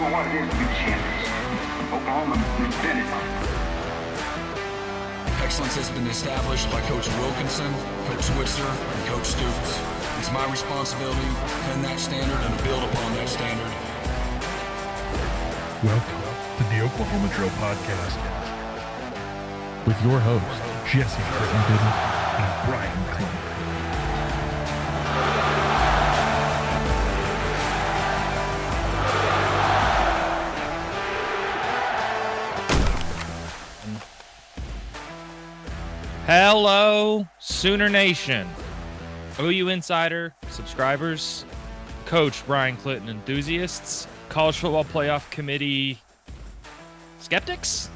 Oklahoma what it is to be champions. Oklahoma, we've been it. Excellence has been established by Coach Wilkinson, Coach Switzer, and Coach Stoops. It's my responsibility to pin that standard and to build upon that standard. Welcome to the Oklahoma Drill Podcast with your hosts, Jesse Crittenden and Bryan Clinton. Hello, Sooner Nation. OU Insider subscribers, Coach Bryan Clinton enthusiasts, College Football Playoff Committee skeptics.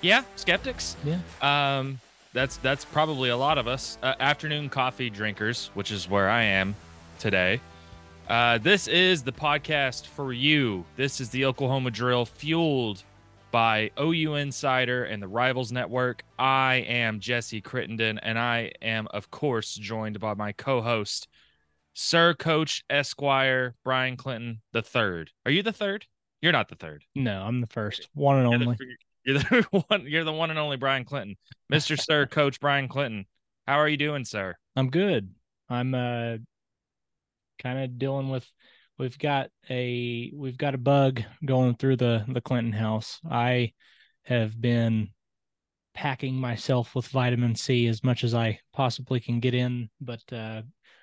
Yeah, skeptics. Yeah. Um, that's that's probably a lot of us. Uh, afternoon coffee drinkers, which is where I am today. Uh, this is the podcast for you. This is the Oklahoma Drill, fueled by OU Insider and the Rivals Network. I am Jesse Crittenden, and I am, of course, joined by my co-host, Sir Coach Esquire Bryan Clinton the third. Are you the third? You're not the third. No, I'm the first, one and You're only. the, you're the one. You're the one and only Bryan Clinton, Mister Sir Coach Bryan Clinton. How are you doing, sir? I'm good. I'm uh kind of dealing with we've got a we've got a bug going through the the Clinton house. I have been packing myself with vitamin C as much as I possibly can get in, but uh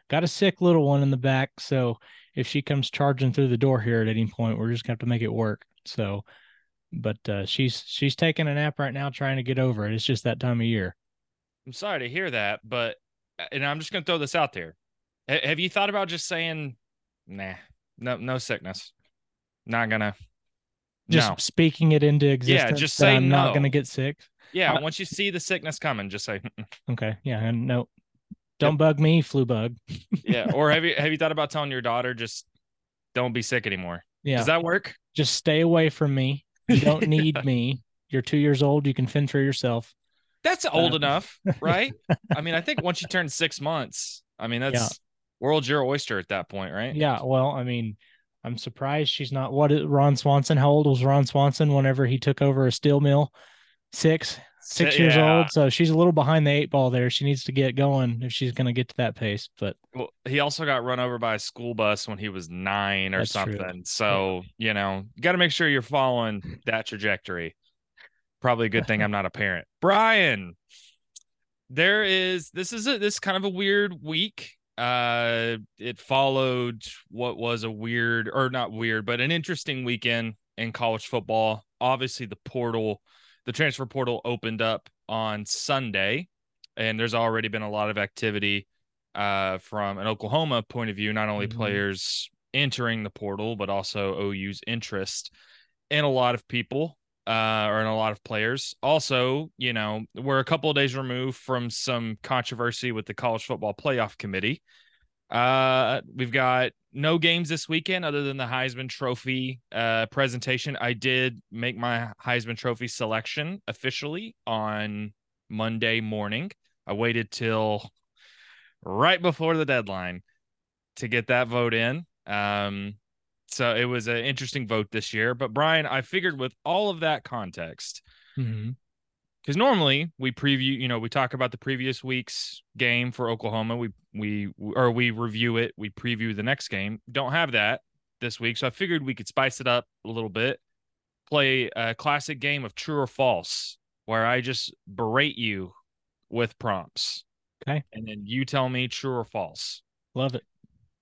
got a sick little one in the back, so if she comes charging through the door here at any point, we're just going to have to make it work. So but uh she's she's taking a nap right now trying to get over it. It's just that time of year. I'm sorry to hear that, but uh, and I'm just gonna throw this out there. Ha- have you thought about just saying, "Nah, no, no sickness, not gonna." just no. speaking it into existence. Yeah, just say I'm not going to get sick. Yeah, I- once you see the sickness coming, just say, Okay, yeah, and no, don't bug me, flu bug. yeah. Or have you have you thought about telling your daughter just don't be sick anymore? Yeah, Does that work? just stay away from me. You don't need me. You're two years old. You can fend for yourself. That's old Uh, enough, right? I mean, I think once you turn six months, I mean, that's Yeah. World's your oyster at that point, right? Yeah, well, I mean, I'm surprised she's not. What is Ron Swanson? How old was Ron Swanson whenever he took over a steel mill? Six, six years Yeah. old. So she's a little behind the eight ball there. She needs to get going if she's going to get to that pace. But Well, he also got run over by a school bus when he was nine or That's true. something. So, you know, you got to make sure you're following that trajectory. Probably a good thing I'm not a parent. Bryan, there is this is a this is kind of a weird week. Uh it followed what was a weird or not weird, but an interesting weekend in college football. Obviously the portal, the transfer portal opened up on Sunday and there's already been a lot of activity uh, from an Oklahoma point of view, not only Mhm. players entering the portal, but also OU's interest in a lot of people uh, or in a lot of players. Also, you know, we're a couple of days removed from some controversy with the College Football Playoff Committee. Uh, we've got no games this weekend other than the Heisman Trophy uh, presentation. I did make my Heisman Trophy selection officially on Monday morning. I waited till right before the deadline to get that vote in. Um, so it was an interesting vote this year. But Bryan, I figured with all of that context, mm-hmm. because normally we preview, you know, we talk about the previous week's game for Oklahoma. We we or we review it, we preview the next game. Don't have that this week, so I figured we could spice it up a little bit. Play a classic game of true or false, where I just berate you with prompts. Okay. And then you tell me true or false. love it.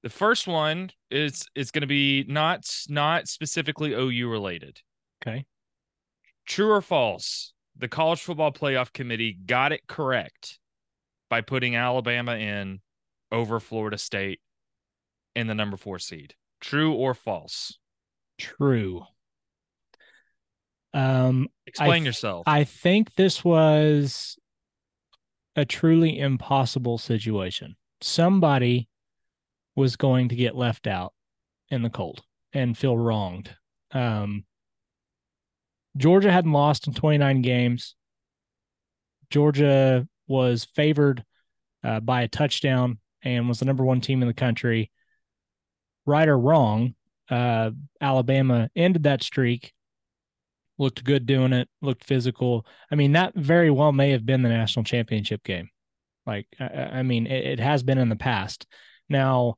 The first one is it's going to be not not specifically OU related. Okay. True or false? The College Football Playoff Committee got it correct by putting Alabama in over Florida State in the number 4 seed. True or false? True. Um, Explain th- yourself. I think this was a truly impossible situation. Somebody was going to get left out in the cold and feel wronged. Um, Georgia hadn't lost in 29 games. Georgia was favored uh, by a touchdown and was the number one team in the country. Right or wrong, uh, Alabama ended that streak, looked good doing it, looked physical. I mean, that very well may have been the national championship game. Like, I, I mean, it, it has been in the past. Now,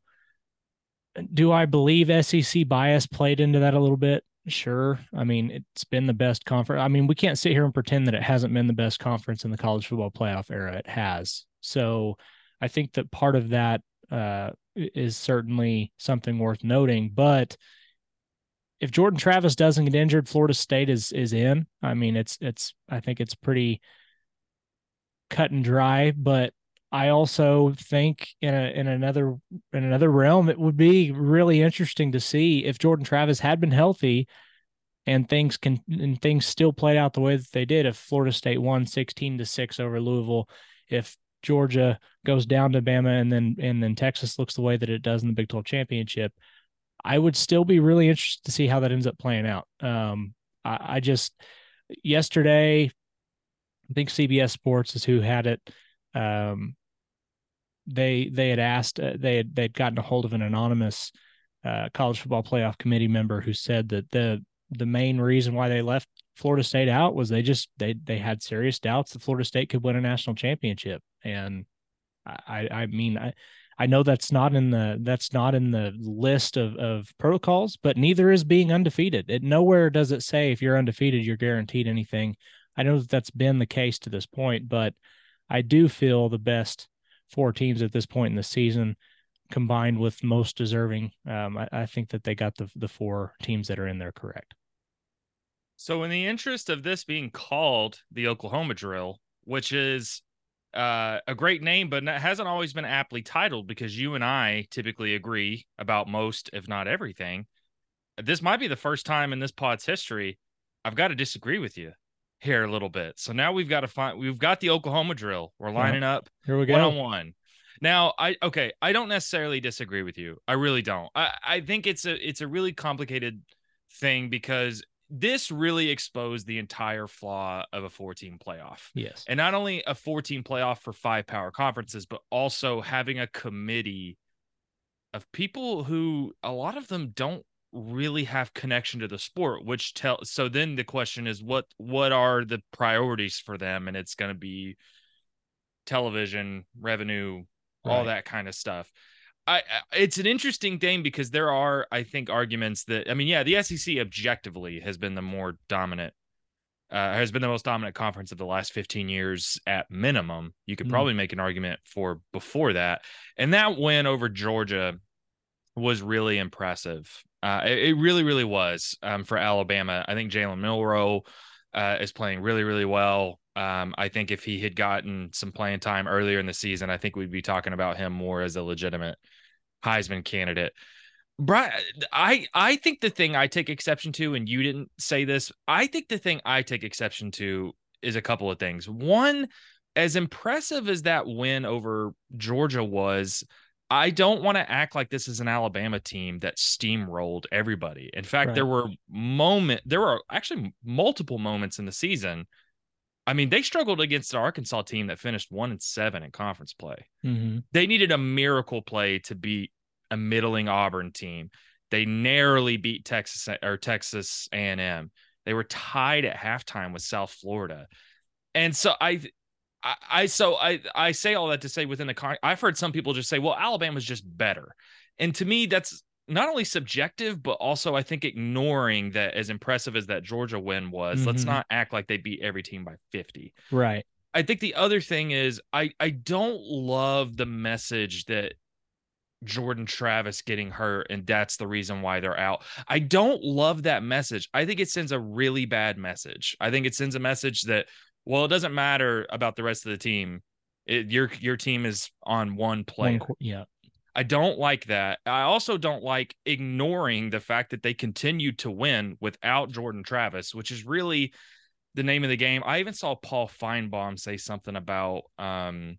do I believe SEC bias played into that a little bit? Sure. I mean, it's been the best conference. I mean, we can't sit here and pretend that it hasn't been the best conference in the college football playoff era. It has. So I think that part of that uh, is certainly something worth noting. But if Jordan Travis doesn't get injured, Florida State is is in. I mean, it's it's I think it's pretty cut and dry. But I also think in a in another in another realm, it would be really interesting to see if Jordan Travis had been healthy and things can and things still played out the way that they did. If Florida State won 16 to 6 over Louisville, if Georgia goes down to Bama and then and then Texas looks the way that it does in the Big 12 championship, I would still be really interested to see how that ends up playing out. Um, I, I just yesterday, I think CBS Sports is who had it. Um, they they had asked uh, they had they'd gotten a hold of an anonymous uh, college football playoff committee member who said that the the main reason why they left Florida State out was they just they they had serious doubts that Florida State could win a national championship. And I I mean I I know that's not in the that's not in the list of of protocols but neither is being undefeated. It nowhere does it say if you're undefeated you're guaranteed anything. I know that that's been the case to this point but I do feel the best four teams at this point in the season combined with most deserving. Um, I, I, think that they got the the four teams that are in there correct. So, in the interest of this being called the Oklahoma Drill, which is uh, a great name, but hasn't always been aptly titled because you and I typically agree about most, if not everything. This might be the first time in this pod's history I've got to disagree with you here a little bit. So now we've got to find we've got the Oklahoma drill. We're lining up here we go one on one. Now I okay, I don't necessarily disagree with you. I really don't. I, I think it's a it's a really complicated thing because this really exposed the entire flaw of a 14 playoff. Yes. And not only a 14 playoff for five power conferences, but also having a committee of people who a lot of them don't really have connection to the sport which tell so then the question is what what are the priorities for them and it's going to be television revenue right. all that kind of stuff I, it's an interesting thing because there are I think arguments that I mean yeah the SEC objectively has been the more dominant uh, has been the most dominant conference of the last 15 years at minimum you could mm. probably make an argument for before that and that win over Georgia was really impressive uh, it, it, really, really was um, for Alabama. I think Jalen Milroe uh, is playing really, really well. Um, I think if he had gotten some playing time earlier in the season, I think we'd be talking about him more as a legitimate Heisman candidate. Bryan, I I think the thing I take exception to, and you didn't say this, I think the thing I take exception to is a couple of things. One, as impressive as that win over Georgia was, I don't want to act like this is an Alabama team that steamrolled everybody. In fact, right. there were moment there were actually multiple moments in the season. I mean, they struggled against the Arkansas team that finished one and seven in conference play. Mm-hmm. They needed a miracle play to beat a middling Auburn team. They narrowly beat Texas or Texas A&M. They were tied at halftime with South Florida. And so I I, I so I I say all that to say within the con I've heard some people just say, well, Alabama's just better. And to me, that's not only subjective, but also I think ignoring that as impressive as that Georgia win was, mm-hmm. let's not act like they beat every team by 50. Right. I think the other thing is I I don't love the message that Jordan Travis getting hurt and that's the reason why they're out. I don't love that message. I think it sends a really bad message. I think it sends a message that well, it doesn't matter about the rest of the team. It, your your team is on one player. One, yeah. I don't like that. I also don't like ignoring the fact that they continued to win without Jordan Travis, which is really the name of the game. I even saw Paul Finebaum say something about um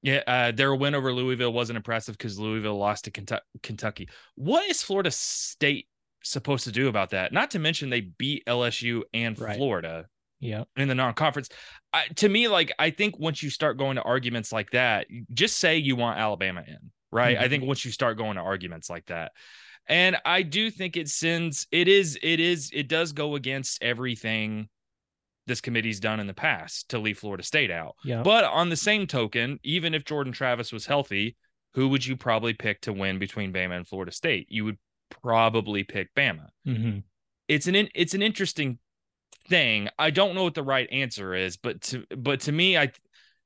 yeah, uh, their win over Louisville wasn't impressive because Louisville lost to Kentucky. What is Florida State supposed to do about that? Not to mention they beat LSU and right. Florida yeah in the non-conference to me like i think once you start going to arguments like that just say you want alabama in right? I Mhm. think once you start going to arguments like that. And I do think it sends it is it is it does go against everything this committee's done in the past to leave Florida State out. Yeah. But on the same token, even if Jordan Travis was healthy, who would you probably pick to win between Bama and Florida State? You would probably pick Bama. hmm It's an it's an interesting thing. I don't know what the right answer is, but to but to me, I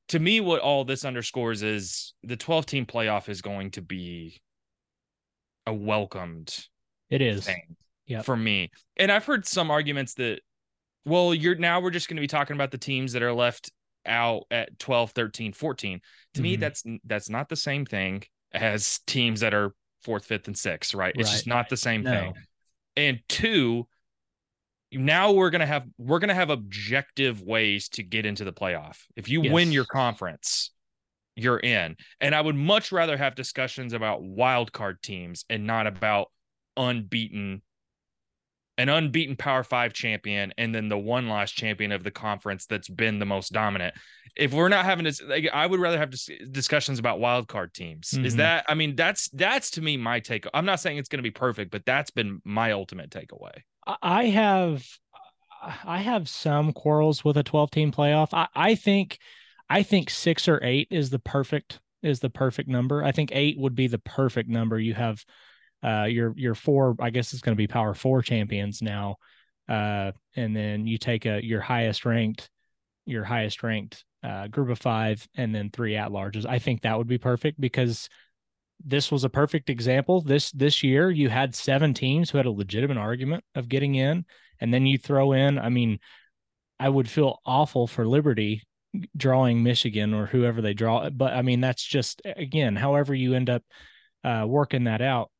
to me, what all this underscores is the 12 team playoff is going to be a welcomed It is. thing Yep. for me. And I've heard some arguments that, well, you're now we're just going to be talking about the teams that are left out at 12, 13, 14. To me, Mhm. that's that's not the same thing as teams that are fourth, fifth, and sixth, right? It's just not the same thing. And two, now we're gonna have we're gonna have objective ways to get into the playoff. If you win your conference, you're in. And I would much rather have discussions about wild card teams and not about unbeaten an unbeaten power five champion and then the one last champion of the conference that's been the most dominant if we're not having this like, i would rather have dis- discussions about wild card teams is Mhm. that i mean that's that's to me my take i'm not saying it's going to be perfect but that's been my ultimate takeaway I- have I have some quarrels with a 12 team playoff. I, I think I think six or eight is the perfect is the perfect number. I think eight would be the perfect number. You have uh your your four, I guess it's gonna be power four champions now. Uh and then you take a your highest ranked, your highest ranked uh group of five and then three at larges. I think that would be perfect because this was a perfect example. This this year you had seven teams who had a legitimate argument of getting in, and then you throw in. I mean, I would feel awful for Liberty drawing Michigan or whoever they draw, but I mean that's just again, however you end up uh, working that out.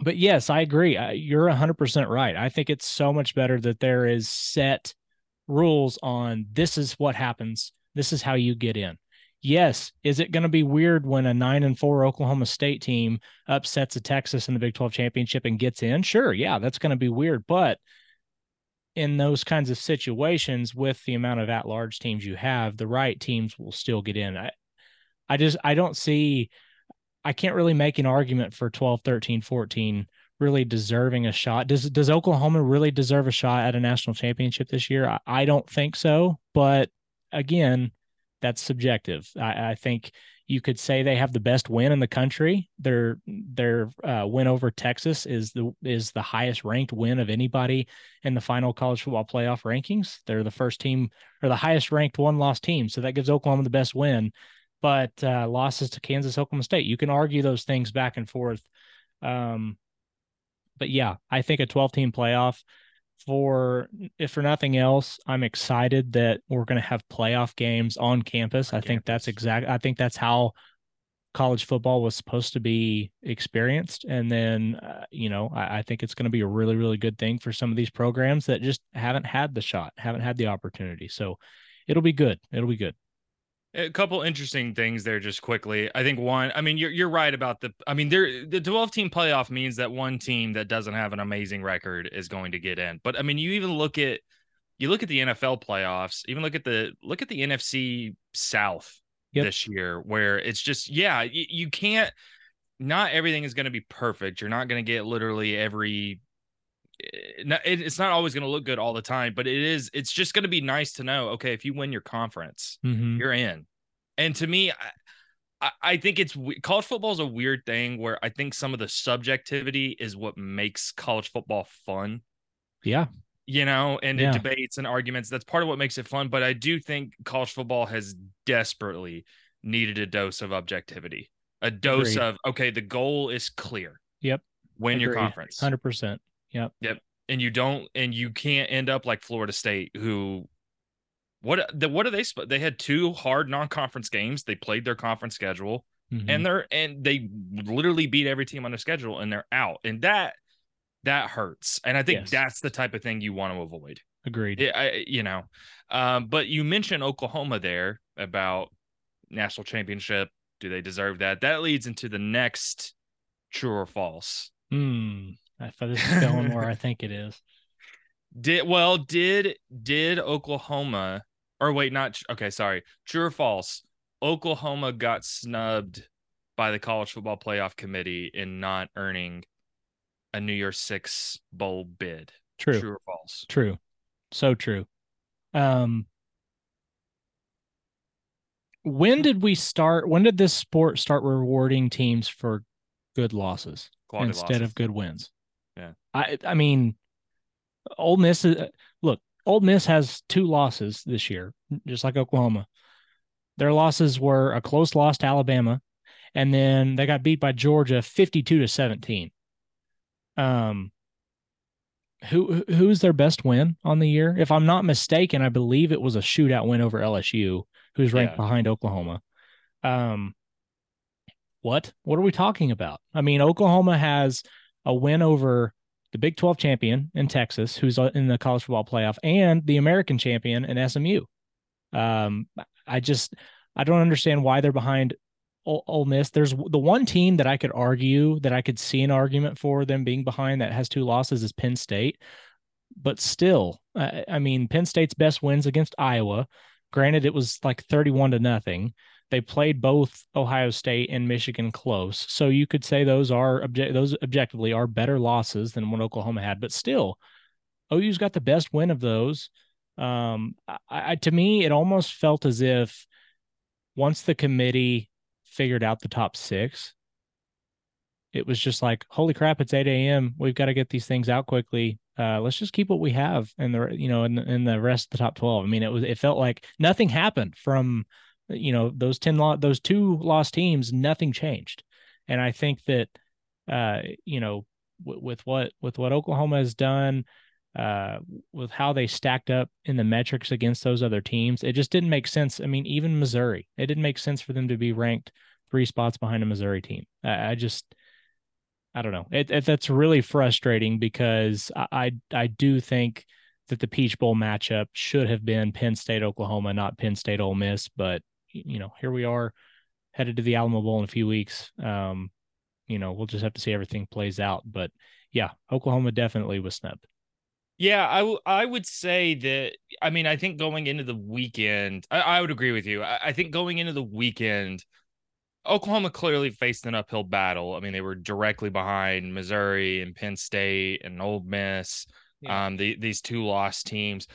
But yes, I agree. You're 100% right. I think it's so much better that there is set rules on this is what happens. This is how you get in yes, is it going to be weird when a nine and four Oklahoma State team upsets a Texas in the Big 12 championship and gets in? Sure. Yeah, that's going to be weird. But in those kinds of situations, with the amount of at large teams you have, the right teams will still get in. I, I just, I don't see, I can't really make an argument for 12, 13, 14 really deserving a shot. Does does Oklahoma really deserve a shot at a national championship this year? I, I don't think so. But again, that's subjective. I, I think you could say they have the best win in the country. Their their uh, win over Texas is the is the highest ranked win of anybody in the final college football playoff rankings. They're the first team or the highest ranked one loss team, so that gives Oklahoma the best win. But uh, losses to Kansas, Oklahoma State, you can argue those things back and forth. Um, but yeah, I think a 12 team playoff for if for nothing else, I'm excited that we're going to have playoff games on campus. I think that's campus. exact. I think that's how college football was supposed to be experienced. And then, uh, you know, I, I think it's going to be a really, really good thing for some of these programs that just haven't had the shot, haven't had the opportunity. So it'll be good. It'll be good. A couple interesting things there just quickly. I think one i mean you're, you're right about the i mean there the 12 team playoff means that one team that doesn't have an amazing record is going to get in. But i mean you even look at you look at the nfl playoffs even look at the look at the nfc south Yep. this year where it's just yeah you, you can't not everything is going to be perfect. You're not going to get literally every it's not always going to look good all the time but it is it's just going to be nice to know okay if you win your conference Mm-hmm. you're in. And to me, I, I- think it's college football is a weird thing where I think some of the subjectivity is what makes college football fun, Yeah. you know, and Yeah. debates and arguments. That's part of what makes it fun. But I do think college football has desperately needed a dose of objectivity, a dose Agreed. of, okay, the goal is clear. Yep. Win your conference. 100%. Yep. and you don't and you can't end up like Florida State who what the what are they they had two hard non-conference games they played their conference schedule Mhm. and they're and they literally beat every team on their schedule and they're out and that that hurts and I think Yes. that's the type of thing you want to avoid agreed. yeah, I, you know um but you mentioned Oklahoma there about national championship do they deserve that that leads into the next true or false Hmm. I thought this is going where I think it is. Did well? Did did Oklahoma or wait? Not okay. Sorry. True or false? Oklahoma got snubbed by the College Football Playoff Committee in not earning a New Year's Six bowl bid. True. True or false? True. So true. Um when did we start when did this sport start rewarding teams for good losses Quality instead losses. of good wins? I I mean Ole Miss is look, Ole Miss has two losses this year, just like Oklahoma. Their losses were a close loss to Alabama, and then they got beat by Georgia 52 to 17. Um who who's their best win on the year? If I'm not mistaken, I believe it was a shootout win over LSU, who's ranked Yeah. behind Oklahoma. Um what? What are we talking about? I mean, Oklahoma has a win over the Big 12 champion in Texas, who's uh, in the college football playoff, and the American champion in SMU. Um, I just I don't understand why they're behind Ole, Miss. There's the one team that I could argue that I could see an argument for them being behind that has two losses is Penn State, but still, I, I mean, Penn State's best wins against Iowa. Granted, it was like 31 to nothing. They played both Ohio State and Michigan close, so you could say those are object those objectively are better losses than what Oklahoma had. But still, OU's got the best win of those. Um, I, I, to me, it almost felt as if once the committee figured out the top six, it was just like, holy crap, it's 8 a.m. We've got to get these things out quickly. Uh, let's just keep what we have in the you know in, the- in the rest of the top 12. I mean, it was it felt like nothing happened from you know those 10 lo- those two lost teams, nothing changed. And I think that uh, you know w- with what with what Oklahoma has done, uh, with how they stacked up in the metrics against those other teams, it just didn't make sense. I mean, even Missouri, it didn't make sense for them to be ranked three spots behind a Missouri team. I, I just, I don't know. It, it that's really frustrating because I, I I do think that the Peach Bowl matchup should have been Penn State Oklahoma, not Penn State Ole Miss. But you know, here we are, headed to the Alamo Bowl in a few weeks. Um, you know, we'll just have to see everything plays out. But yeah, Oklahoma definitely was snubbed. Yeah, I, w- I would say that. I mean, I think going into the weekend, I, I would agree with you. I, I think going into the weekend, Oklahoma clearly faced an uphill battle. I mean, they were directly behind Missouri and Penn State and Ole Miss, Yeah. um, the, these two lost teams.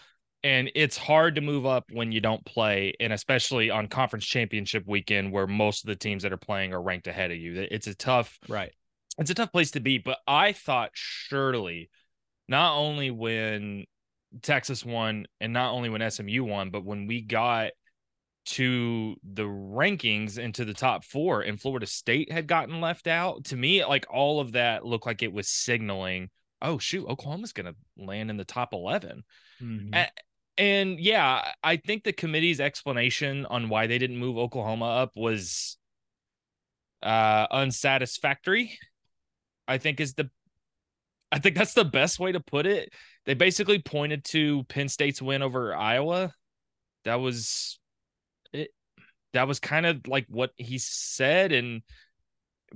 And it's hard to move up when you don't play, and especially on conference championship weekend, where most of the teams that are playing are ranked ahead of you. It's a tough, Right. it's a tough place to be. But I thought surely, not only when Texas won and not only when SMU won, but when we got to the rankings into the top four and Florida State had gotten left out, to me, like all of that looked like it was signaling, oh, shoot, Oklahoma's going to land in the top 11. Mhm. A- And yeah, I think the committee's explanation on why they didn't move Oklahoma up was uh unsatisfactory. I think is the I think that's the best way to put it. They basically pointed to Penn State's win over Iowa. That was it that was kind of like what he said and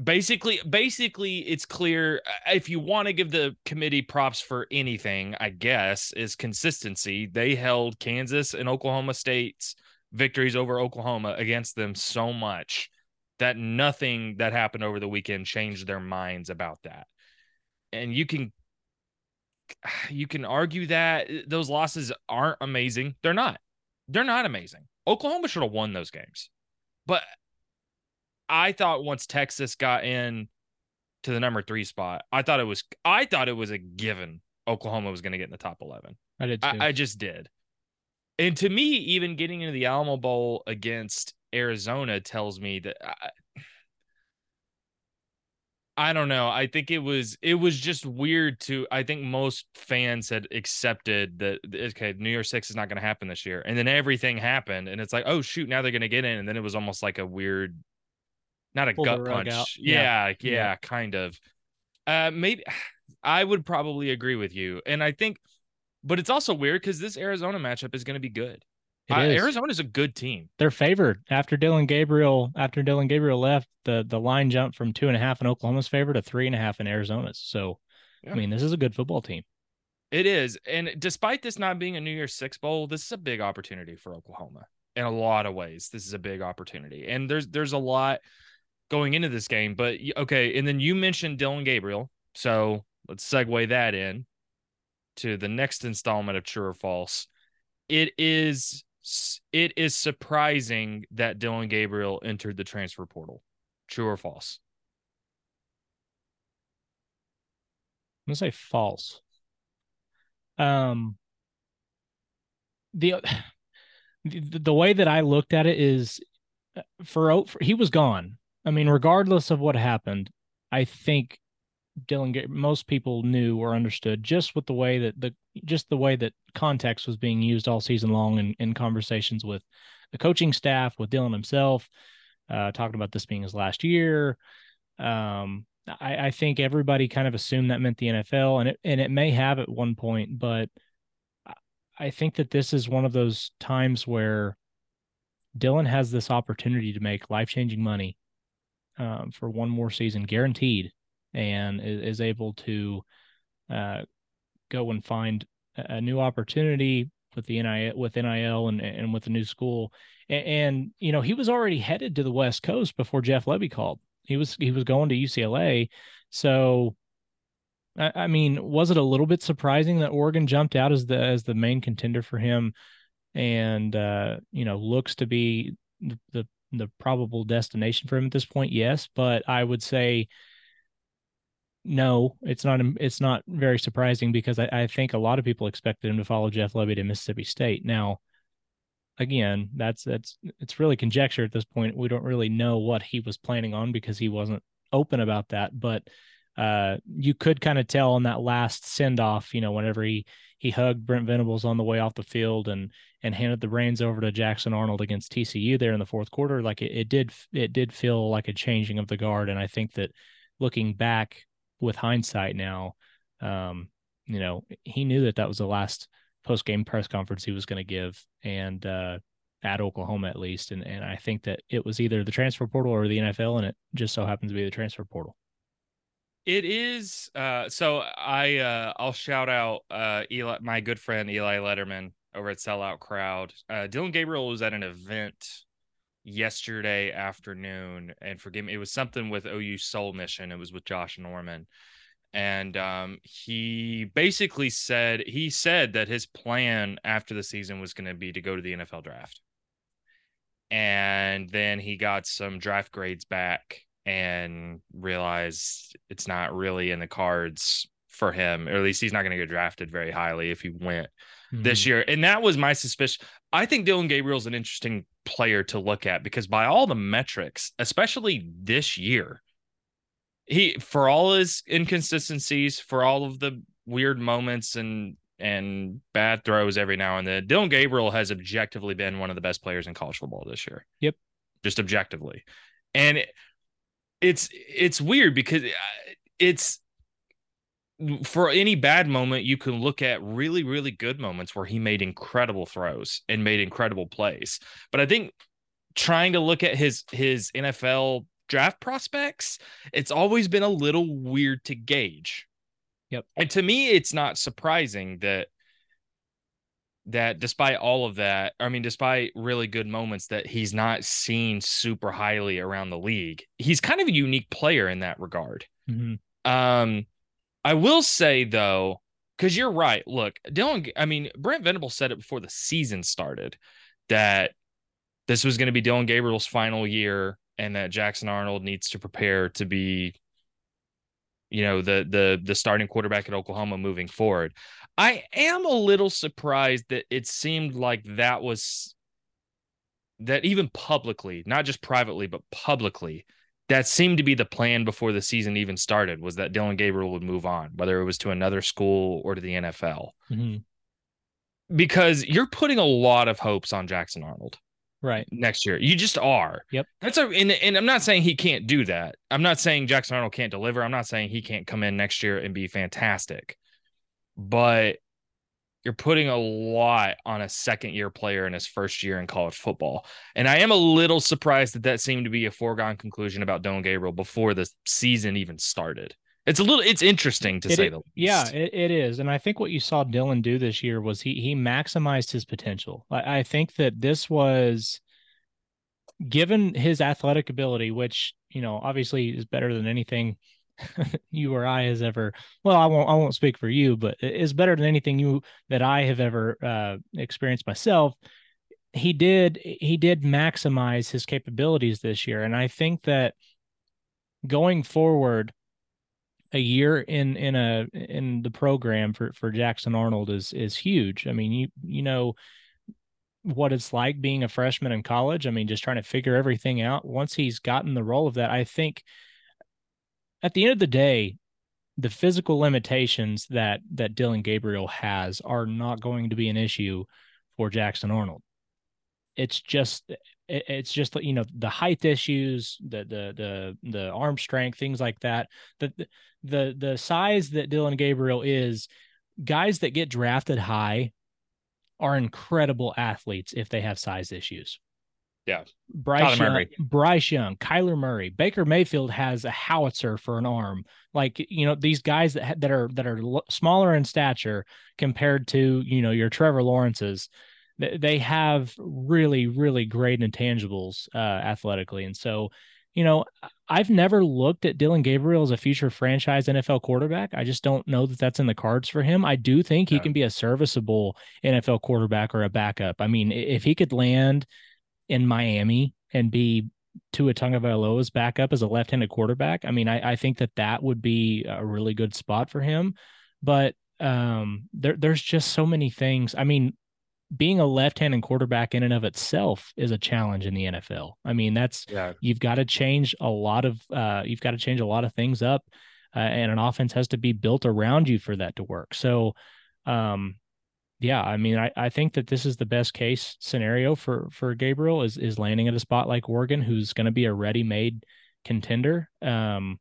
basically basically it's clear uh, if you want to give the committee props for anything i guess is consistency. They held kansas and oklahoma state's victories over oklahoma against them so much that nothing that happened over the weekend changed their minds about that. And you can you can argue that uh, those losses aren't amazing. They're not. They're not amazing. Oklahoma should have won those games. But I thought once Texas got in to the number three spot, I thought it was I thought it was a given Oklahoma was going to get in the top eleven. I did too. I, I just did. And to me, even getting into the Alamo Bowl against Arizona tells me that I, I don't know. I think it was it was just weird to I think most fans had accepted that okay, New Year Six is not going to happen this year. And then everything happened and it's like, "Oh shoot, now they're going to get in." And then it was almost like a weird not a gut punch. Yeah, Yeah. yeah, kind of. Uh maybe I would probably agree with you. And I think but it's also weird cuz this Arizona matchup is going to be good. Uh, is. Arizona's a good team. They're favored after Dillon Gabriel. After Dillon Gabriel left, the the line jumped from two and a half in Oklahoma's favor to three and a half in Arizona's. So, Yeah. I mean, this is a good football team. It is. And despite this not being a New Year's Six bowl, this is a big opportunity for Oklahoma in a lot of ways. This is a big opportunity. And there's there's a lot going into this game. But okay, and then you mentioned Dillon Gabriel, so let's segue that in to the next installment of True or False. It is it is surprising that Dillon Gabriel entered the transfer portal. True or false? I'm gonna say false. Um, the the, way that I looked at it is uh, for, for he was gone. I mean, regardless of what happened, I think Dillon most people knew or understood just with the way that the just the way that context was being used all season long in, in conversations with the coaching staff, with Dillon himself, uh, talking about this being his last year. Um, I, I think everybody kind of assumed that meant the NFL, and it and it may have at one point, but I think that this is one of those times where Dillon has this opportunity to make life changing money um, for one more season, guaranteed, and is, able to uh, go and find a new opportunity with the NIL with NIL and and with the new school. And, and, you know, he was already headed to the West Coast before Jeff Lebby called. He was he was going to UCLA. So I, I mean, was it a little bit surprising that Oregon jumped out as the as the main contender for him, and uh, you know looks to be the, the the probable destination for him at this point? Yes, but I would say no, it's not. It's not very surprising because I, I, think a lot of people expected him to follow Jeff Lebby to Mississippi State. Now, again, that's that's it's really conjecture at this point. We don't really know what he was planning on because he wasn't open about that. But uh, you could kind of tell on that last send off, you know, whenever he he hugged Brent Venables on the way off the field and and handed the reins over to Jackson Arnold against TCU there in the fourth quarter, like it, it did it did feel like a changing of the guard. And I think that looking back with hindsight now, um, you know, he knew that that was the last post game press conference he was going to give, and uh, at Oklahoma at least. And and I think that it was either the transfer portal or the NFL, and it just so happens to be the transfer portal. It is uh so I uh I'll shout out uh Eli my good friend Eli Lederman over at Sellout Crowd. Uh Dillon Gabriel was at an event yesterday afternoon and forgive me it was something with OU Soul Mission. It was with Josh Norman. And um he basically said he said that his plan after the season was going to be to go to the NFL draft. And then he got some draft grades back and realize it's not really in the cards for him, or at least he's not going to get drafted very highly if he went mm-hmm. this year. And that was my suspicion. I think Dillon Gabriel's an interesting player to look at because by all the metrics, especially this year, he for all his inconsistencies, for all of the weird moments and and bad throws every now and then, Dillon Gabriel has objectively been one of the best players in college football this year. Yep. Just objectively. And it's it's weird because uh, it's for any bad moment you can look at really really good moments where he made incredible throws and made incredible plays. But i think trying to look at his his NFL draft prospects it's always been a little weird to gauge. Yep. And to me it's not surprising that that despite all of that, I mean, despite really good moments, that he's not seen super highly around the league. He's kind of a unique player in that regard. Mm-hmm. Um, I will say though, because you're right. Look, Dillon. I mean, Brent Venable said it before the season started that this was going to be Dillon Gabriel's final year, and that Jackson Arnold needs to prepare to be you know the the the starting quarterback at Oklahoma moving forward. I am a little surprised that it seemed like that was that even publicly, not just privately, but publicly, that seemed to be the plan before the season even started was that Dillon Gabriel would move on, whether it was to another school or to the NFL. Mm-hmm. Because you're putting a lot of hopes on Jackson Arnold right next year. You just are. Yep. That's a and, and I'm not saying he can't do that. I'm not saying Jackson Arnold can't deliver. I'm not saying he can't come in next year and be fantastic. But you're putting a lot on a second year player in his first year in college football. And I am a little surprised that that seemed to be a foregone conclusion about Dillon Gabriel before the season even started. It's a little, it's interesting to it, say the least. Yeah, it, it is. And I think what you saw Dillon do this year was he, he maximized his potential. I, I think that this was given his athletic ability, which you know, obviously is better than anything you or I has ever. Well, I won't I won't speak for you, but it's better than anything you that I have ever uh, experienced myself. He did he did maximize his capabilities this year, and I think that going forward, a year in in a in the program for for Jackson Arnold is is huge. I mean, you you know what it's like being a freshman in college. I mean, just trying to figure everything out. Once he's gotten the role of that, I think at the end of the day, the physical limitations that that Dillon Gabriel has are not going to be an issue for Jackson Arnold. It's just it's just you know the height issues, the the the the arm strength, things like that. The the the size that Dillon Gabriel is, guys that get drafted high are incredible athletes if they have size issues. Yeah. Bryce Young, Bryce Young, Kyler Murray, Baker Mayfield has a howitzer for an arm. Like you know these guys that that are that are smaller in stature compared to you know your Trevor Lawrences, they have really really great intangibles uh, athletically, and so you know I've never looked at Dillon Gabriel as a future franchise NFL quarterback. I just don't know that that's in the cards for him. I do think he can be a serviceable NFL quarterback or a backup. I mean, if he could land in Miami and be Tua Tagovailoa's backup as a left-handed quarterback, I mean, I, I think that that would be a really good spot for him. But um, there, there's just so many things. I mean, being a left-handed quarterback in and of itself is a challenge in the NFL. I mean, that's yeah. you've got to change a lot of uh, you've got to change a lot of things up, uh, and an offense has to be built around you for that to work. So, um, yeah, I mean, I, I think that this is the best case scenario for for Gabriel is is landing at a spot like Oregon, who's going to be a ready made contender. Um,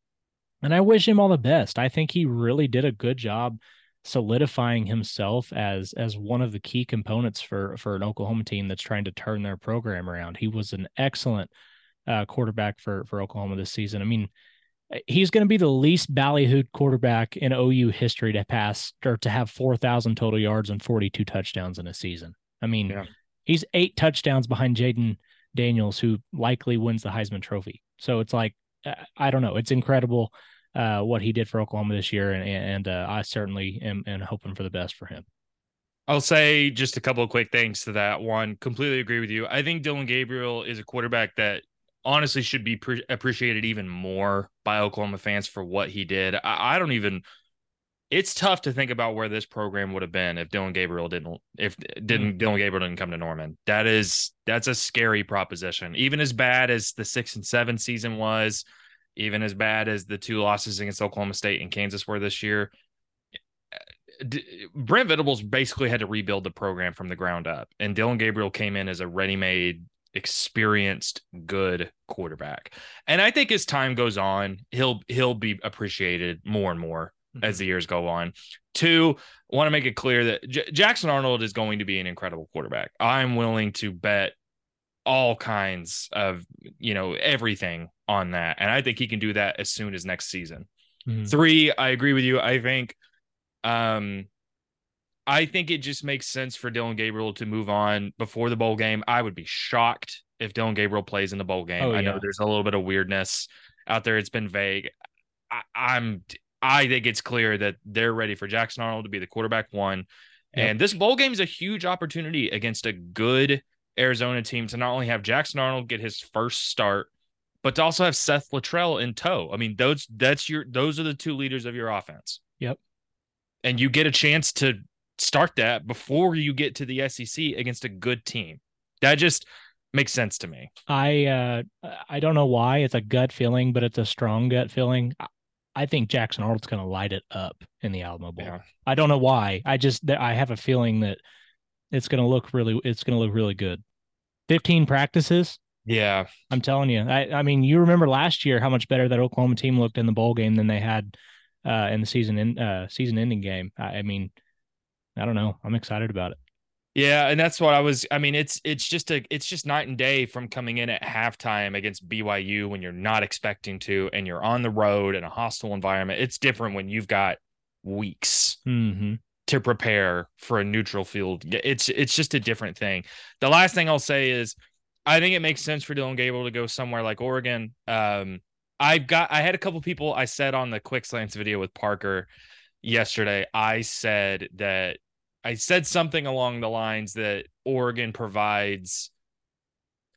and I wish him all the best. I think he really did a good job solidifying himself as as one of the key components for for an Oklahoma team that's trying to turn their program around. He was an excellent uh, quarterback for for Oklahoma this season. I mean, he's going to be the least ballyhooed quarterback in OU history to pass or to have 4,000 total yards and 42 touchdowns in a season. I mean, yeah. he's eight touchdowns behind Jayden Daniels, who likely wins the Heisman Trophy. So it's like, uh, I don't know. It's incredible uh, what he did for Oklahoma this year. And, and uh, I certainly am, am hoping for the best for him. I'll say just a couple of quick things to that. One, completely agree with you. I think Dillon Gabriel is a quarterback that honestly should be pre- appreciated even more by Oklahoma fans for what he did. I, I, don't even. It's tough to think about where this program would have been if Dillon Gabriel didn't if didn't mm. Dillon Gabriel didn't come to Norman. That is that's a scary proposition. Even as bad as the six and seven season was, even as bad as the two losses against Oklahoma State and Kansas were this year. Brent Venables basically had to rebuild the program from the ground up, and Dillon Gabriel came in as a ready-made experienced good quarterback. And I think as time goes on, he'll he'll be appreciated more and more mm-hmm. as the years go on. Two, I want to make it clear that J- Jackson Arnold is going to be an incredible quarterback. I'm willing to bet all kinds of, you know, everything on that. And I think he can do that as soon as next season. Mm-hmm. Three, I agree with you. I think um I think it just makes sense for Dillon Gabriel to move on before the bowl game. I would be shocked if Dillon Gabriel plays in the bowl game. Oh, I know there's a little bit of weirdness out there. It's been vague. I, I'm I think it's clear that they're ready for Jackson Arnold to be the quarterback one. Yep. And this bowl game is a huge opportunity against a good Arizona team to not only have Jackson Arnold get his first start, but to also have Seth Littrell in tow. I mean, those that's your those are the two leaders of your offense. Yep. And you get a chance to start that before you get to the SEC against a good team. That just makes sense to me. I uh I don't know why it's a gut feeling, but it's a strong gut feeling. I think Jackson Arnold's going to light it up in the Alamo Bowl. Yeah. I don't know why. I just I have a feeling that it's going to look really it's going to look really good. 15 practices. Yeah. I'm telling you. I I mean, you remember last year how much better that Oklahoma team looked in the bowl game than they had uh in the season in uh season ending game. I, I mean, I don't know. I'm excited about it. Yeah, and that's what I was. I mean, it's it's just a it's just night and day from coming in at halftime against BYU when you're not expecting to, and you're on the road in a hostile environment. It's different when you've got weeks mm-hmm. to prepare for a neutral field. It's it's just a different thing. The last thing I'll say is, I think it makes sense for Dillon Gabriel to go somewhere like Oregon. Um, I've got I had a couple people I said on the quick slants video with Parker yesterday. I said that I said something along the lines that Oregon provides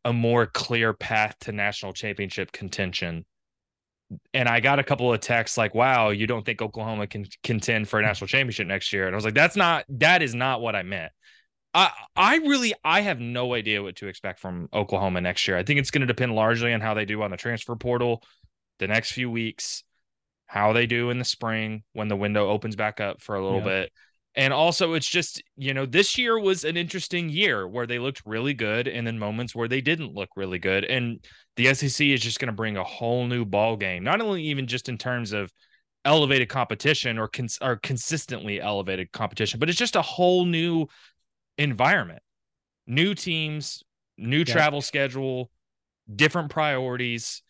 a more clear path to national championship contention. And I got a couple of texts like, wow, you don't think Oklahoma can contend for a national championship next year? And I was like, that's not, that is not what I meant. I, I really, I have no idea what to expect from Oklahoma next year. I think it's going to depend largely on how they do on the transfer portal the next few weeks, how they do in the spring when the window opens back up for a little Yeah. bit. And also, it's just, you know, this year was an interesting year where they looked really good and then moments where they didn't look really good. And the SEC is just going to bring a whole new ball game, not only even just in terms of elevated competition or, cons- or consistently elevated competition, but it's just a whole new environment, new teams, new Yeah. travel schedule, different priorities.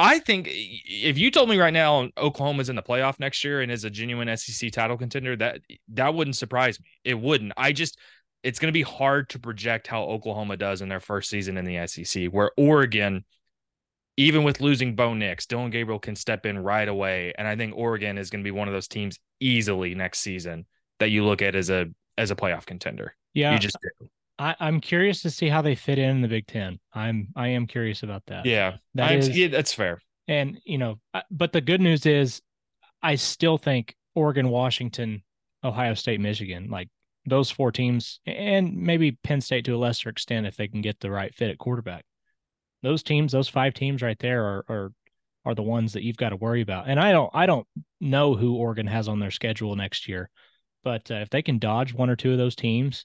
I think if you told me right now Oklahoma's in the playoff next year and is a genuine SEC title contender, that that wouldn't surprise me. It wouldn't. I just it's going to be hard to project how Oklahoma does in their first season in the SEC, where Oregon, even with losing Bo Nix, Dillon Gabriel can step in right away, and I think Oregon is going to be one of those teams easily next season that you look at as a as a playoff contender. Yeah, You just do. I, I'm curious to see how they fit in, in the Big Ten. I'm I am curious about that. Yeah, That yeah, that's fair. And you know, but the good news is, I still think Oregon, Washington, Ohio State, Michigan, like those four teams, and maybe Penn State to a lesser extent if they can get the right fit at quarterback. Those teams, those five teams right there, are are are the ones that you've got to worry about. And I don't I don't know who Oregon has on their schedule next year, but uh, if they can dodge one or two of those teams.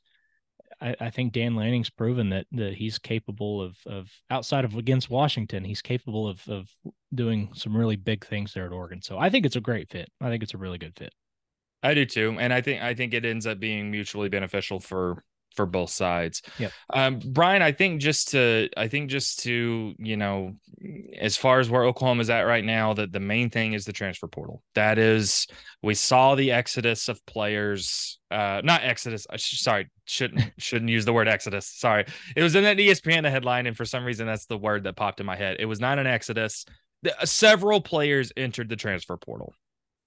I, I think Dan Lanning's proven that that he's capable of of outside of against Washington, he's capable of of doing some really big things there at Oregon. So I think it's a great fit. I think it's a really good fit. I do too, and I think I think it ends up being mutually beneficial for for both sides. Yeah. Um, Bryan, I think just to I think just to you know, as far as where Oklahoma's at right now, that the main thing is the transfer portal. That is, we saw the exodus of players. Uh, not exodus. Sorry, shouldn't shouldn't use the word exodus. Sorry, it was in that ESPN headline, and for some reason that's the word that popped in my head. It was not an exodus. The- several players entered the transfer portal.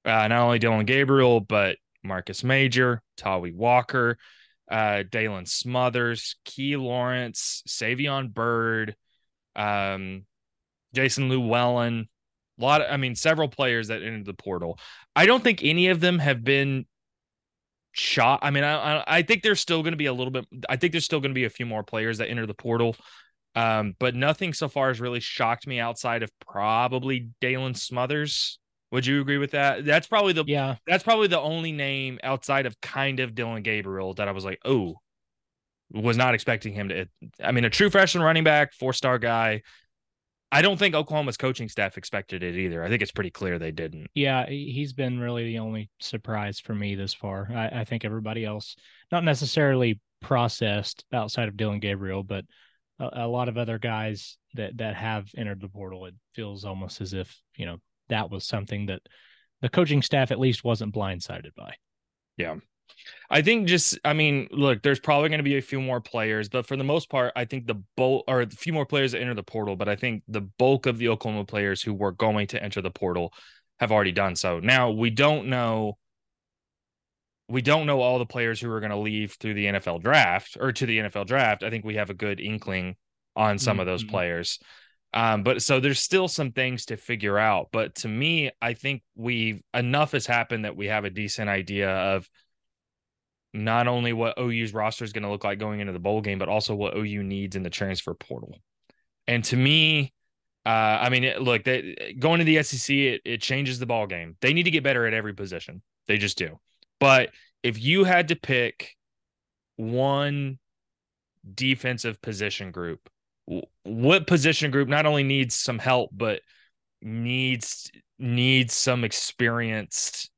Uh, not only Dillon Gabriel, but Marcus Major, Tawi Walker, uh, Daylan Smothers, Key Lawrence, Savion Byrd, um, Jason Llewellyn. A lot of, I mean, several players that entered the portal. I don't think any of them have been shot. I mean, I I, think there's still going to be a little bit. I think there's still going to be a few more players that enter the portal. Um, but nothing so far has really shocked me outside of probably Daylan Smothers. Would you agree with that? That's probably the Yeah, that's probably the only name outside of kind of Dillon Gabriel that I was like, oh, was not expecting him to. I mean, a true freshman running back, four star guy. I don't think Oklahoma's coaching staff expected it either. I think it's pretty clear they didn't. yeah, he- he's been really the only surprise for me this far. I, I think everybody else, not necessarily processed outside of Dillon Gabriel, but a, a lot of other guys that that have entered the portal. It feels almost as if you know that was something that the coaching staff at least wasn't blindsided by. Yeah. I think just, I mean, look, there's probably going to be a few more players, but for the most part, I think the bulk or a few more players that enter the portal, but I think the bulk of the Oklahoma players who were going to enter the portal have already done so. Now we don't know. We don't know all the players who are going to leave through the NFL draft or to the NFL draft. I think we have a good inkling on some of those Mhm. players. Um, but so there's still some things to figure out. But to me, I think we enough has happened that we have a decent idea of not only what OU's roster is going to look like going into the bowl game, but also what OU needs in the transfer portal. And to me, uh, I mean, it, look, they, going to the SEC, it, it changes the ball game. They need to get better at every position. They just do. But if you had to pick one defensive position group, what position group not only needs some help, but needs needs some experienced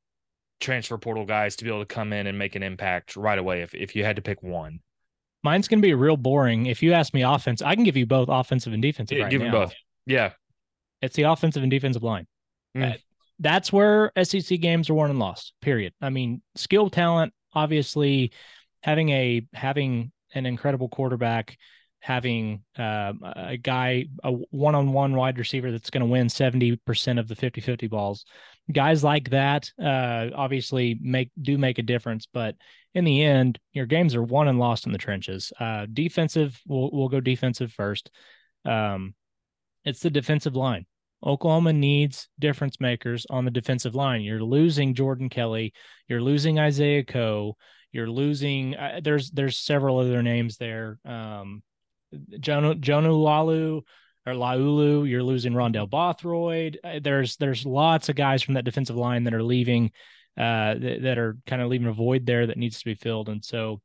transfer portal guys to be able to come in and make an impact right away if, if you had to pick one. Mine's going to be real boring. If you ask me offense, I can give you both offensive and defensive. Yeah, right give me now. both. Yeah. It's the offensive and defensive line. Mm. Uh, That's where SEC games are won and lost. Period. I mean, skill talent, obviously, having a having an incredible quarterback having uh, a guy, a one on one wide receiver that's going to win 70% of the 50 50 balls. Guys like that uh, obviously make do make a difference, but in the end, your games are won and lost in the trenches. Uh, defensive, we'll, we'll go defensive first. Um, it's the defensive line. Oklahoma needs difference makers on the defensive line. You're losing Jordan Kelley, You're losing Isaiah Coe. You're losing. Uh, there's there's several other names there. Um, Jonu Jonu Lalu or Laulu. You're losing Rondell Bothroyd. Uh, there's there's lots of guys from that defensive line that are leaving. Uh, that, that are kind of leaving a void there that needs to be filled. And so,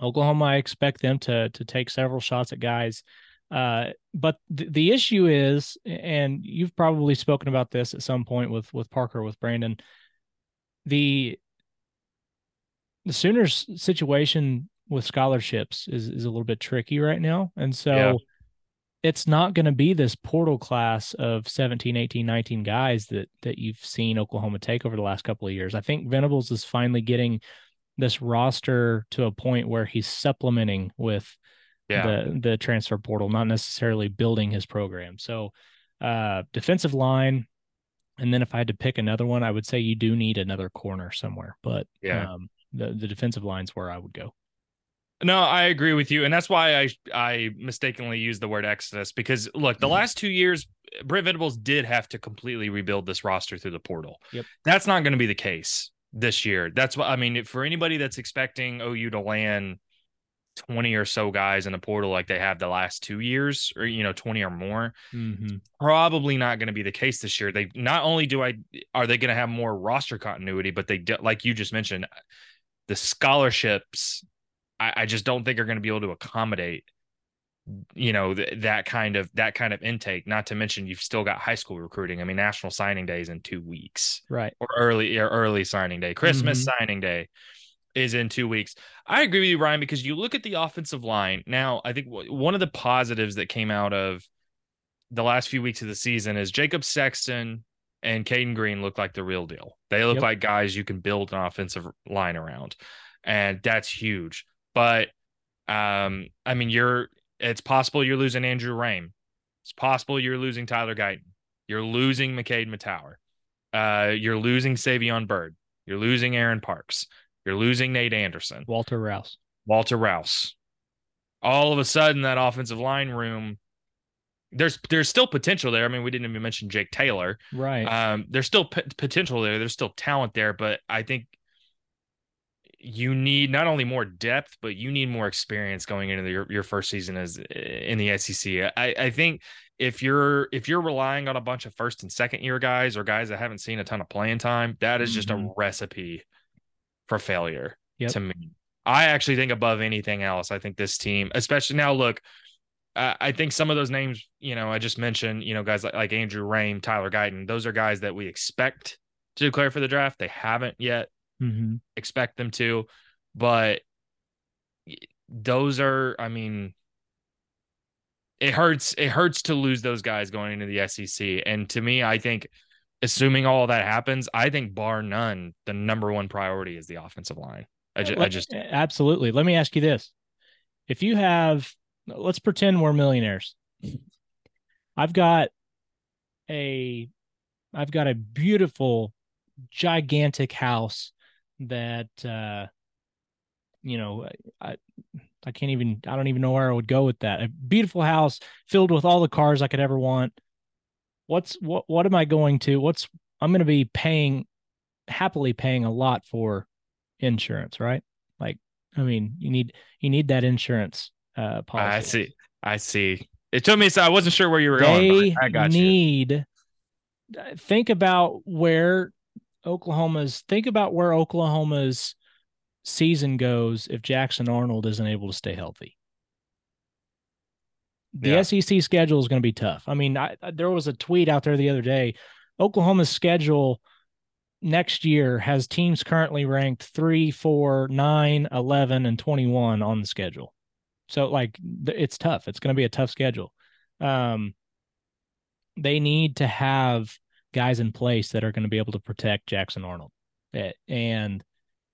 Oklahoma, I expect them to to take several shots at guys. Uh, but th- the issue is, and you've probably spoken about this at some point with with Parker with Brandon. The the Sooners situation with scholarships is is a little bit tricky right now, and so. Yeah. It's not going to be this portal class of 17, 18, 19 guys that that you've seen Oklahoma take over the last couple of years. I think Venables is finally getting this roster to a point where he's supplementing with yeah. the the transfer portal, not necessarily building his program. So, uh, defensive line, and then if I had to pick another one, I would say you do need another corner somewhere. But yeah, um, the the defensive line's where I would go. No, I agree with you, and that's why I I mistakenly used the word exodus because look, the mm-hmm. last two years, Brent Venables did have to completely rebuild this roster through the portal. Yep, that's not going to be the case this year. That's what I mean. For anybody that's expecting OU to land 20 or so guys in the portal like they have the last two years or you know 20 or more mm-hmm. probably not going to be the case this year they not only do i are they going to have more roster continuity but they like you just mentioned the scholarships i, I just don't think are going to be able to accommodate you know th- that kind of that kind of intake not to mention you've still got high school recruiting i mean national signing day is in two weeks right or early or early signing day christmas mm-hmm. signing day is in two weeks. I agree with you, Ryan, because you look at the offensive line. Now, I think one of the positives that came out of the last few weeks of the season is Jacob Sexton and Cayden Green look like the real deal. They look yep. like guys you can build an offensive line around. And that's huge. But um, I mean, you're it's possible you're losing Andrew Raym. It's possible you're losing Tyler Guyton. You're losing McKade Mettauer. Uh, you're losing Savion Byrd. You're losing Aaron Parks. You're losing Nate Anderson, Walter Rouse, Walter Rouse. All of a sudden, that offensive line room, there's there's still potential there. I mean, we didn't even mention Jake Taylor, right? Um, there's still p- potential there. There's still talent there, but I think you need not only more depth, but you need more experience going into the, your your first season as in the SEC. I I think if you're if you're relying on a bunch of first and second year guys or guys that haven't seen a ton of playing time, that is just mm-hmm. a recipe for failure yep. to me. I actually think above anything else, I think this team, especially now, look, I think some of those names, you know, I just mentioned, you know, guys like, like Andrew Raym, Tyler Guyton, those are guys that we expect to declare for the draft. They haven't yet. Mm-hmm. Expect them to, but those are, I mean, it hurts. It hurts to lose those guys going into the SEC. And to me, I think assuming all that happens, I think bar none, the number one priority is the offensive line. I, ju- I just absolutely. Let me ask you this: If you have, let's pretend we're millionaires. I've got a, I've got a beautiful, gigantic house that, uh, you know, I, I can't even, I don't even know where I would go with that. A beautiful house filled with all the cars I could ever want what's what what am I going to what's I'm going to be paying happily paying a lot for insurance, right? Like I mean, you need you need that insurance uh policy. I see. I see. It took me so I wasn't sure where you were they going. I got need, you. Think about where Oklahoma's think about where Oklahoma's season goes if Jackson Arnold isn't able to stay healthy the yeah. SEC schedule is going to be tough. I mean, I, there was a tweet out there the other day. Oklahoma's schedule next year has teams currently ranked 3, 4, 9, 11, and 21 on the schedule. So, like, it's tough. It's going to be a tough schedule. Um, they need to have guys in place that are going to be able to protect Jackson Arnold. And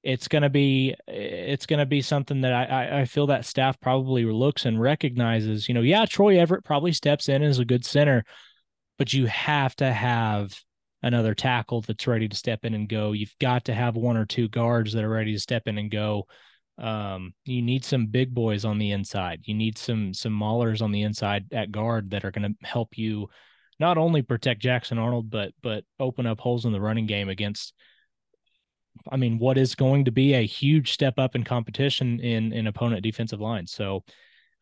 it's going to be it's going to be something that I, I feel that staff probably looks and recognizes. You know, yeah, Troy Everett probably steps in as a good center, but you have to have another tackle that's ready to step in and go. You've got to have one or two guards that are ready to step in and go. Um, you need some big boys on the inside. You need some some maulers on the inside at guard that are going to help you not only protect Jackson Arnold, but but open up holes in the running game against I mean, what is going to be a huge step up in competition in in opponent defensive line. So,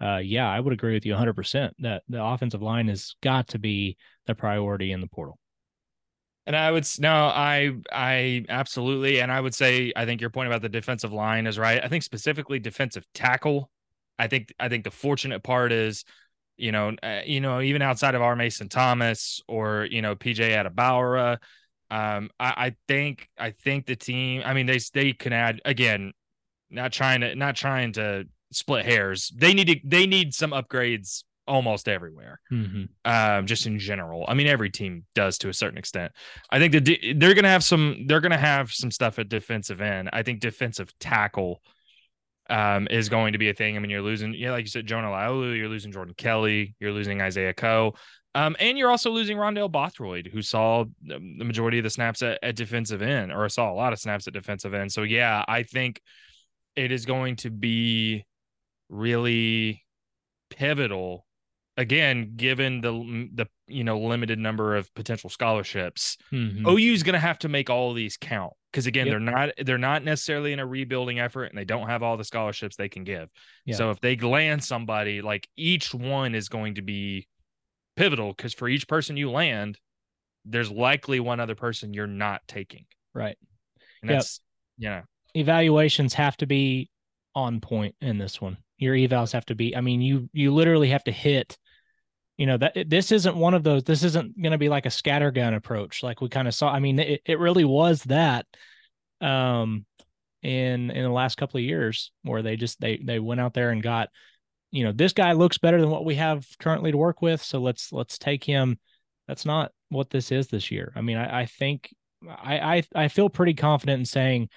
uh, yeah, I would agree with you 100% that the offensive line has got to be the priority in the portal. And I would no, I I absolutely, and I would say I think your point about the defensive line is right. I think specifically defensive tackle. I think I think the fortunate part is, you know, uh, you know, even outside of our Mason Thomas or you know PJ Adebawore, um, I, I think I think the team. I mean, they they can add again. Not trying to not trying to split hairs. They need to they need some upgrades almost everywhere. Mm-hmm. Um, just in general. I mean, every team does to a certain extent. I think that they're gonna have some. They're gonna have some stuff at defensive end. I think defensive tackle. Um, is going to be a thing. I mean, you're losing, yeah, like you said, Jonah Laulu, you're losing Jordan Kelley, you're losing Isaiah Coe. Um, and you're also losing Rondell Bothroyd, who saw the majority of the snaps at, at, defensive end, or saw a lot of snaps at defensive end. So yeah, I think it is going to be really pivotal. Again, given the the you know limited number of potential scholarships, mm-hmm. OU is going to have to make all of these count because again, Yep. they're not they're not necessarily in a rebuilding effort, and they don't have all the scholarships they can give. Yeah. So if they land somebody, like each one is going to be pivotal because for each person you land, there's likely one other person you're not taking. Right. And Yep. that's yeah. Evaluations have to be on point in this one. Your evals have to be. I mean, you you literally have to hit. You know that this isn't one of those. This isn't going to be like a scattergun approach, like we kind of saw. I mean, it, it really was that. Um, in in the last couple of years, where they just they they went out there and got you know this guy looks better than what we have currently to work with so let's let's take him that's not what this is this year i mean i, I think I, I i feel pretty confident in saying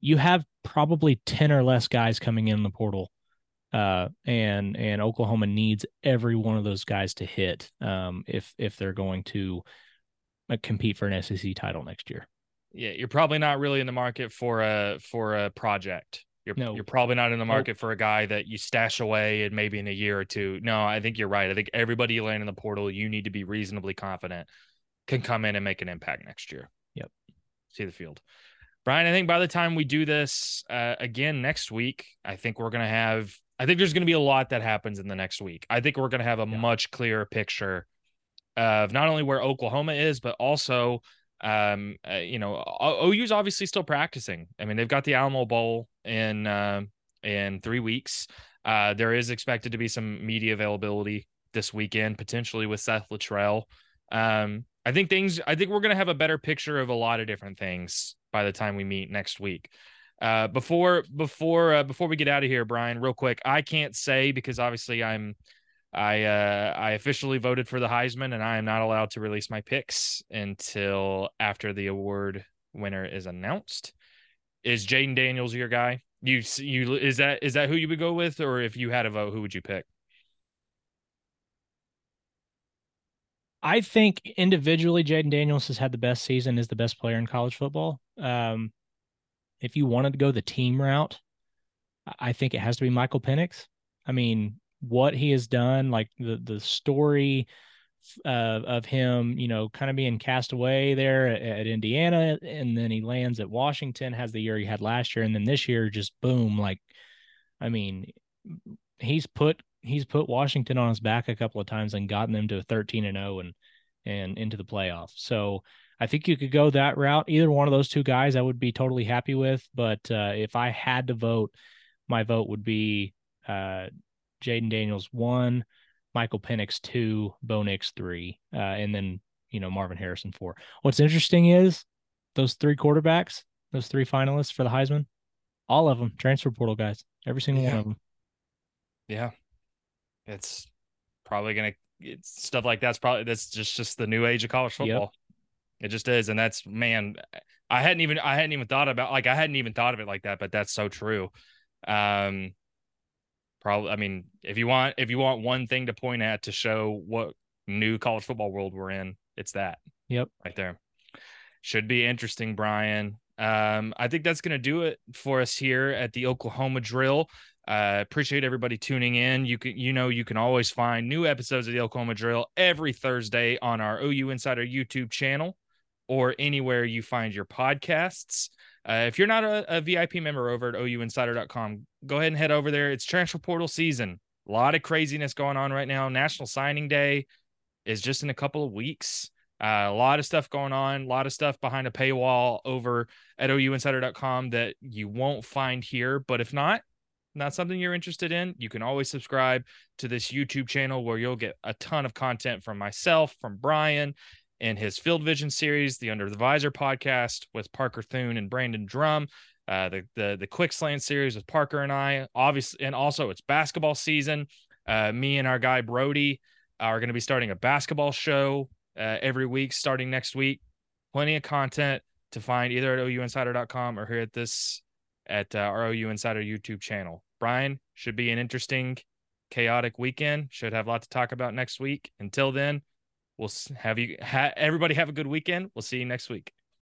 you have probably 10 or less guys coming in the portal uh and and oklahoma needs every one of those guys to hit um if if they're going to uh, compete for an sec title next year Yeah, you're probably not really in the market for a for a project. You're No. you're probably not in the market for a guy that you stash away and maybe in a year or two. No, I think you're right. I think everybody you land in the portal, you need to be reasonably confident can come in and make an impact next year. Yep. See the field. Bryan, I think by the time we do this uh, again next week, I think we're going to have, I think there's going to be a lot that happens in the next week. I think we're going to have a Yeah. much clearer picture of not only where Oklahoma is, but also, um, uh, you know, OU's obviously still practicing. I mean, they've got the Alamo Bowl in, um in three weeks. Uh, there is expected to be some media availability this weekend, potentially with Seth Littrell. Um, I think things. I think we're gonna have a better picture of a lot of different things by the time we meet next week. Uh, before before uh, before we get out of here, Bryan, real quick, I can't say because obviously I'm I uh, I officially voted for the Heisman, and I am not allowed to release my picks until after the award winner is announced. Is Jayden Daniels your guy? You you is that is that who you would go with, or if you had a vote, who would you pick? I think individually, Jayden Daniels has had the best season, is the best player in college football. Um, if you wanted to go the team route, I- think it has to be Michael Penix. I mean, what he has done, like the the story uh, of him, you know, kind of being cast away there at, at Indiana, and then he lands at Washington, has the year he had last year, and then this year just boom, like, I mean, he's put he's put Washington on his back a couple of times and gotten them to 13 and 0 and and into the playoffs. So I think you could go that route. Either one of those two guys I would be totally happy with. But uh, if I had to vote, my vote would be uh, Jayden Daniels one, Michael Penix two, Bo Nix three, uh, and then you know Marvin Harrison four. What's interesting is those three quarterbacks, those three finalists for the Heisman, all of them transfer portal guys, every single Yeah. one of them. Yeah, it's probably gonna it's stuff like that's probably that's just just the new age of college Yep. It just is, and that's man, I hadn't even I hadn't even thought about like I hadn't even thought of it like that, but that's so true. Um probably I mean, if you want if you want one thing to point at to show what new college football world we're in, it's that. Yep. Right there. Should be interesting, Bryan. Um, I think that's going to do it for us here at the Oklahoma Drill. Uh, appreciate everybody tuning in. You can, you know, you can always find new episodes of the Oklahoma Drill every Thursday on our OU Insider YouTube channel or anywhere you find your podcasts. Uh, if you're not a, a, VIP member over at OUinsider.com, go ahead and head over there. It's transfer portal season. A lot of craziness going on right now. National Signing Day is just in a couple of weeks. Uh, a lot of stuff going on, a lot of stuff behind a paywall over at OUinsider.com that you won't find here. But if not, not something you're interested in, you can always subscribe to this YouTube channel where you'll get a ton of content from myself, from Bryan, in his Field Vision series, the Under the Visor podcast with Parker Thune and Brandon Drum, uh, the the the Quick Slant series with Parker and I, obviously, and also it's basketball season. Uh, me and our guy Brody are going to be starting a basketball show uh, every week starting next week. Plenty of content to find either at ouinsider.com or here at this at uh, our OU Insider YouTube channel. Bryan should be an interesting, chaotic weekend. Should have a lot to talk about next week. Until then, we'll have you ha- everybody have a good weekend. We'll see you next week.